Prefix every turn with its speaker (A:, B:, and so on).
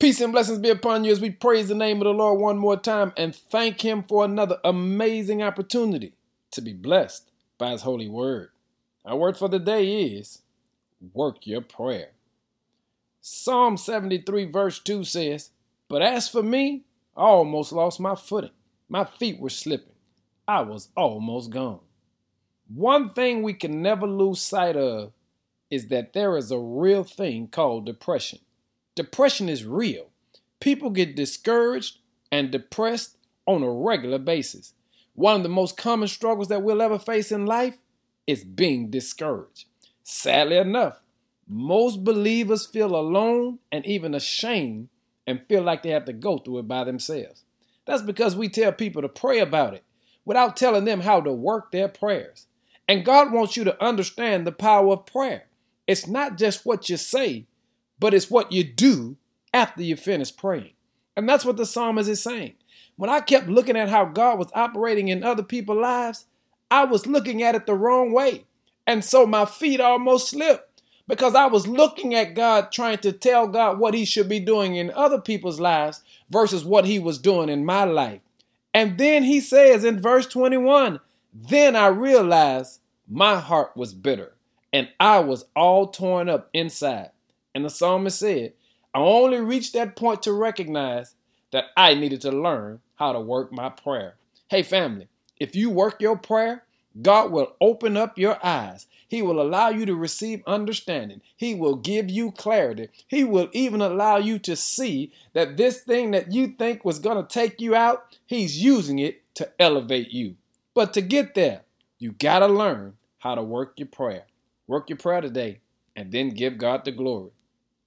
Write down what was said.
A: Peace and blessings be upon you as we praise the name of the Lord one more time and thank Him for another amazing opportunity to be blessed by His holy word. Our word for the day is work your prayer. Psalm 73, verse 2 says, But as for me, I almost lost my footing. My feet were slipping. I was almost gone. One thing we can never lose sight of is that there is a real thing called depression. Depression is real. People get discouraged and depressed on a regular basis. One of the most common struggles that we'll ever face in life is being discouraged. Sadly enough, most believers feel alone and even ashamed and feel like they have to go through it by themselves. That's because we tell people to pray about it without telling them how to work their prayers. And God wants you to understand the power of prayer. It's not just what you say, but it's what you do after you finish praying. And that's what the psalmist is saying. When I kept looking at how God was operating in other people's lives, I was looking at it the wrong way. And so my feet almost slipped because I was looking at God trying to tell God what he should be doing in other people's lives versus what he was doing in my life. And then he says in verse 21 Then I realized my heart was bitter and I was all torn up inside. And the psalmist said, I only reached that point to recognize that I needed to learn how to work my prayer. Hey, family, if you work your prayer, God will open up your eyes. He will allow you to receive understanding. He will give you clarity. He will even allow you to see that this thing that you think was going to take you out, He's using it to elevate you. But to get there, you got to learn how to work your prayer. Work your prayer today and then give God the glory.